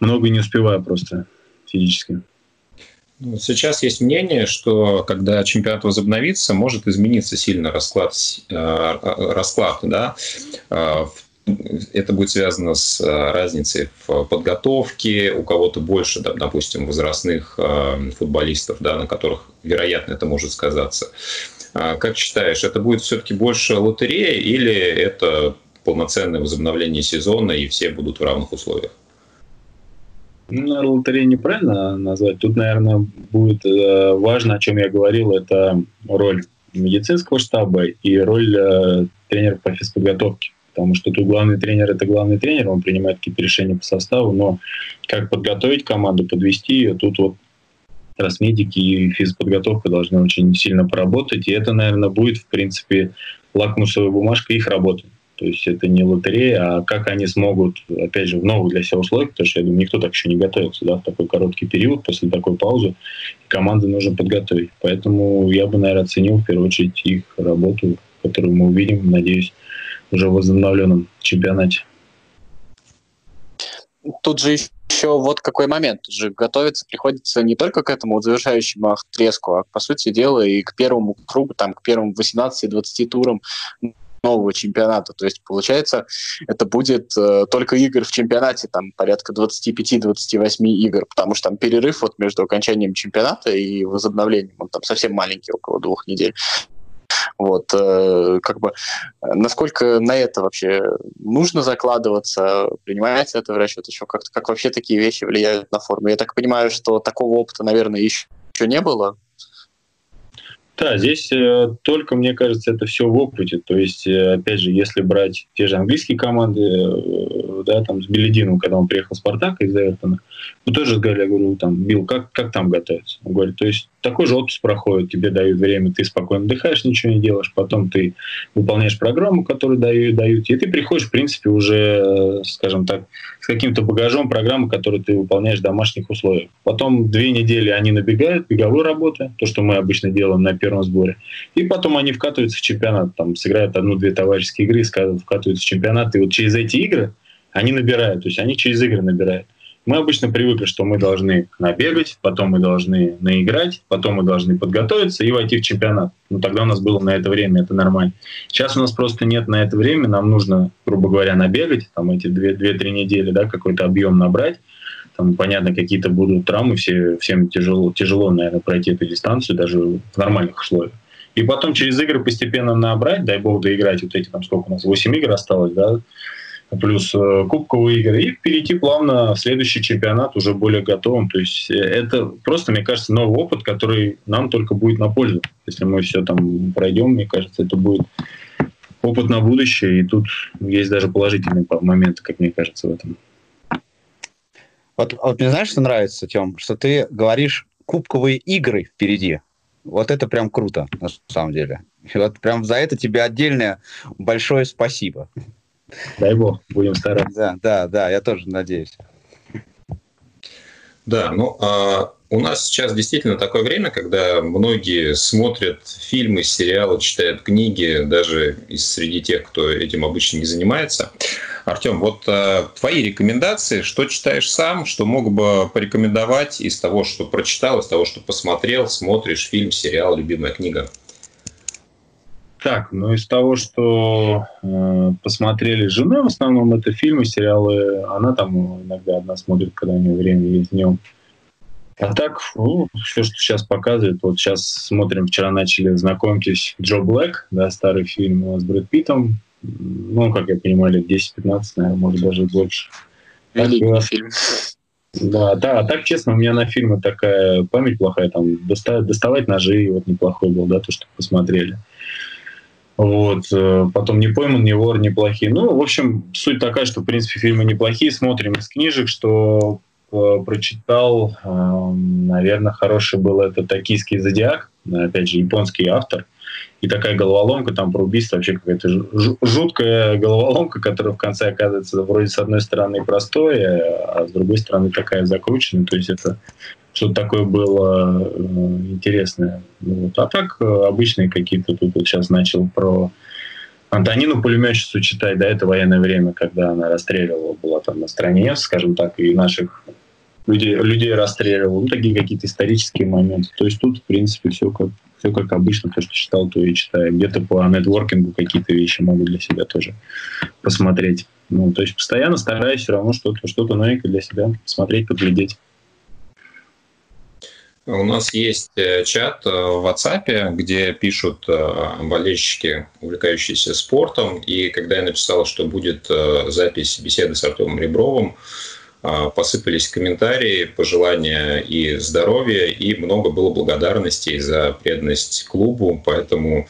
много не успеваю просто физически. Ну, сейчас есть мнение, что когда чемпионат возобновится, может измениться сильно расклад, э, расклад да? Э, это будет связано с э, разницей в подготовке. У кого-то больше, допустим, возрастных футболистов, да, на которых, вероятно, это может сказаться. Как считаешь, это будет все-таки больше лотерея или это полноценное возобновление сезона и все будут в равных условиях? Ну, лотерею неправильно назвать. Тут, наверное, будет э, важно, о чем я говорил, это роль медицинского штаба и роль э, тренера по физподготовке. Потому что тут главный тренер – это главный тренер, он принимает какие-то решения по составу, но как подготовить команду, подвести ее, тут вот раз медики и физподготовка должны очень сильно поработать, и это, наверное, будет, в принципе, лакмусовая бумажка их работы. То есть это не лотерея, а как они смогут, опять же, в новых для себя условиях, потому что, я думаю, никто так еще не готовится, да, в такой короткий период, после такой паузы, команды нужно подготовить. Поэтому я бы, наверное, оценил в первую очередь их работу, которую мы увидим, надеюсь, уже в возобновленном чемпионате. Тут же еще вот какой момент. Тут же готовиться приходится не только к этому завершающему отрезку, а, по сути дела, и к первому кругу, там, к первым 18-20 турам нового чемпионата. То есть, получается, это будет э, только игр в чемпионате, там порядка 25-28 игр, потому что там перерыв вот между окончанием чемпионата и возобновлением, он там совсем маленький, около двух недель. Вот, э, как бы, насколько на это вообще нужно закладываться, принимается это в расчет еще, как, как вообще такие вещи влияют на форму? Я так понимаю, что такого опыта, наверное, еще, еще не было, да, здесь э, только, мне кажется, это все в опыте. То есть, э, опять же, если брать те же английские команды, э, да, там с Беледином, когда он приехал в Спартак из Эвертона, мы тоже говорили, я говорю, там, Билл, как, как там готовиться? Он говорит, то есть такой же отпуск проходит, тебе дают время, ты спокойно отдыхаешь, ничего не делаешь, потом ты выполняешь программу, которую дают, дают и ты приходишь, в принципе, уже, скажем так, с каким-то багажом программы, которую ты выполняешь в домашних условиях. Потом две недели они набегают, беговой работы, то, что мы обычно делаем на первом сборе, и потом они вкатываются в чемпионат, там, сыграют одну-две товарищеские игры, вкатываются в чемпионат, и вот через эти игры Они набирают, то есть они через игры набирают. Мы обычно привыкли, что мы должны набегать, потом мы должны наиграть, потом мы должны подготовиться и войти в чемпионат. Ну, тогда у нас было на это время, это нормально. Сейчас у нас просто нет на это время, нам нужно, грубо говоря, набегать, там эти 2-3 недели, да, какой-то объем набрать. Там, понятно, какие-то будут травмы, все, всем тяжело, тяжело, наверное, пройти эту дистанцию, даже в нормальных условиях. И потом через игры постепенно набрать, дай бог доиграть вот эти, там сколько у нас, 8 игр осталось, да, плюс э, кубковые игры, и перейти плавно в следующий чемпионат уже более готовым. То есть э, это просто, мне кажется, новый опыт, который нам только будет на пользу. Если мы все там пройдем, мне кажется, это будет опыт на будущее, и тут есть даже положительные моменты, как мне кажется, в этом. Вот, вот мне знаешь, что нравится, Тем, что ты говоришь кубковые игры впереди. Вот это прям круто, на самом деле. И вот прям за это тебе отдельное большое спасибо. Дай бог, будем стараться. Да, да, да, я тоже надеюсь. Да, ну а у нас сейчас действительно такое время, когда многие смотрят фильмы, сериалы, читают книги, даже из среди тех, кто этим обычно не занимается. Артем, вот а, твои рекомендации, что читаешь сам, что мог бы порекомендовать из того, что прочитал, из того, что посмотрел, смотришь фильм, сериал, любимая книга? Так, ну из того, что э, посмотрели с женой, в основном это фильмы, сериалы. Она там иногда одна смотрит, когда у нее время есть днем. А так, ну, все, что сейчас показывает, вот сейчас смотрим, вчера начали знакомьтесь, Джо Блэк, да, старый фильм с Брэд Питтом, ну, как я понимаю, лет 10-15, наверное, может, даже больше. Великий так, фильм. Да, да, а так, честно, у меня на фильмы такая память плохая, там, доставать, доставать ножи, вот неплохой был, да, то, что посмотрели. Вот. Э, потом «Не пойман», «Не вор», «Неплохие». Ну, в общем, суть такая, что, в принципе, фильмы неплохие. Смотрим из книжек, что э, прочитал, э, наверное, хороший был это «Токийский зодиак», опять же, японский автор. И такая головоломка там про убийство, вообще какая-то жуткая головоломка, которая в конце оказывается вроде с одной стороны простой, а с другой стороны такая закрученная. То есть это что-то такое было э, интересное. Вот. А так э, обычные какие-то тут вот сейчас начал про Антонину пулеметчицу читать, да, это военное время, когда она расстреливала, была там на стороне, скажем так, и наших людей, людей расстреливала, ну, такие какие-то исторические моменты. То есть тут, в принципе, все как, все как обычно, то, что читал, то и читаю. Где-то по нетворкингу какие-то вещи могу для себя тоже посмотреть. Ну, то есть постоянно стараюсь все равно что-то что новенькое для себя посмотреть, поглядеть. У нас есть э, чат э, в WhatsApp, где пишут э, болельщики, увлекающиеся спортом. И когда я написал, что будет запись беседы с Артемом Ребровым, посыпались комментарии, пожелания и здоровья, и много было благодарностей за преданность клубу, поэтому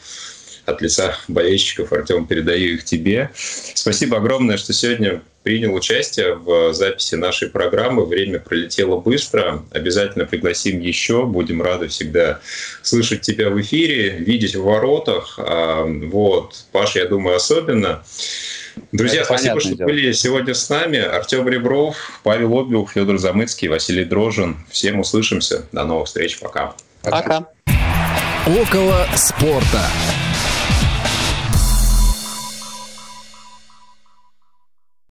от лица болельщиков, Артем, передаю их тебе. Спасибо огромное, что сегодня принял участие в записи нашей программы. Время пролетело быстро. Обязательно пригласим еще. Будем рады всегда слышать тебя в эфире, видеть в воротах. А, вот. Паш, я думаю, особенно. Друзья, Это спасибо, что дело. были сегодня с нами. Артем Ребров, Павел Обиух, Федор Замыцкий, Василий Дрожин. Всем услышимся. До новых встреч. Пока. Пока. Около спорта.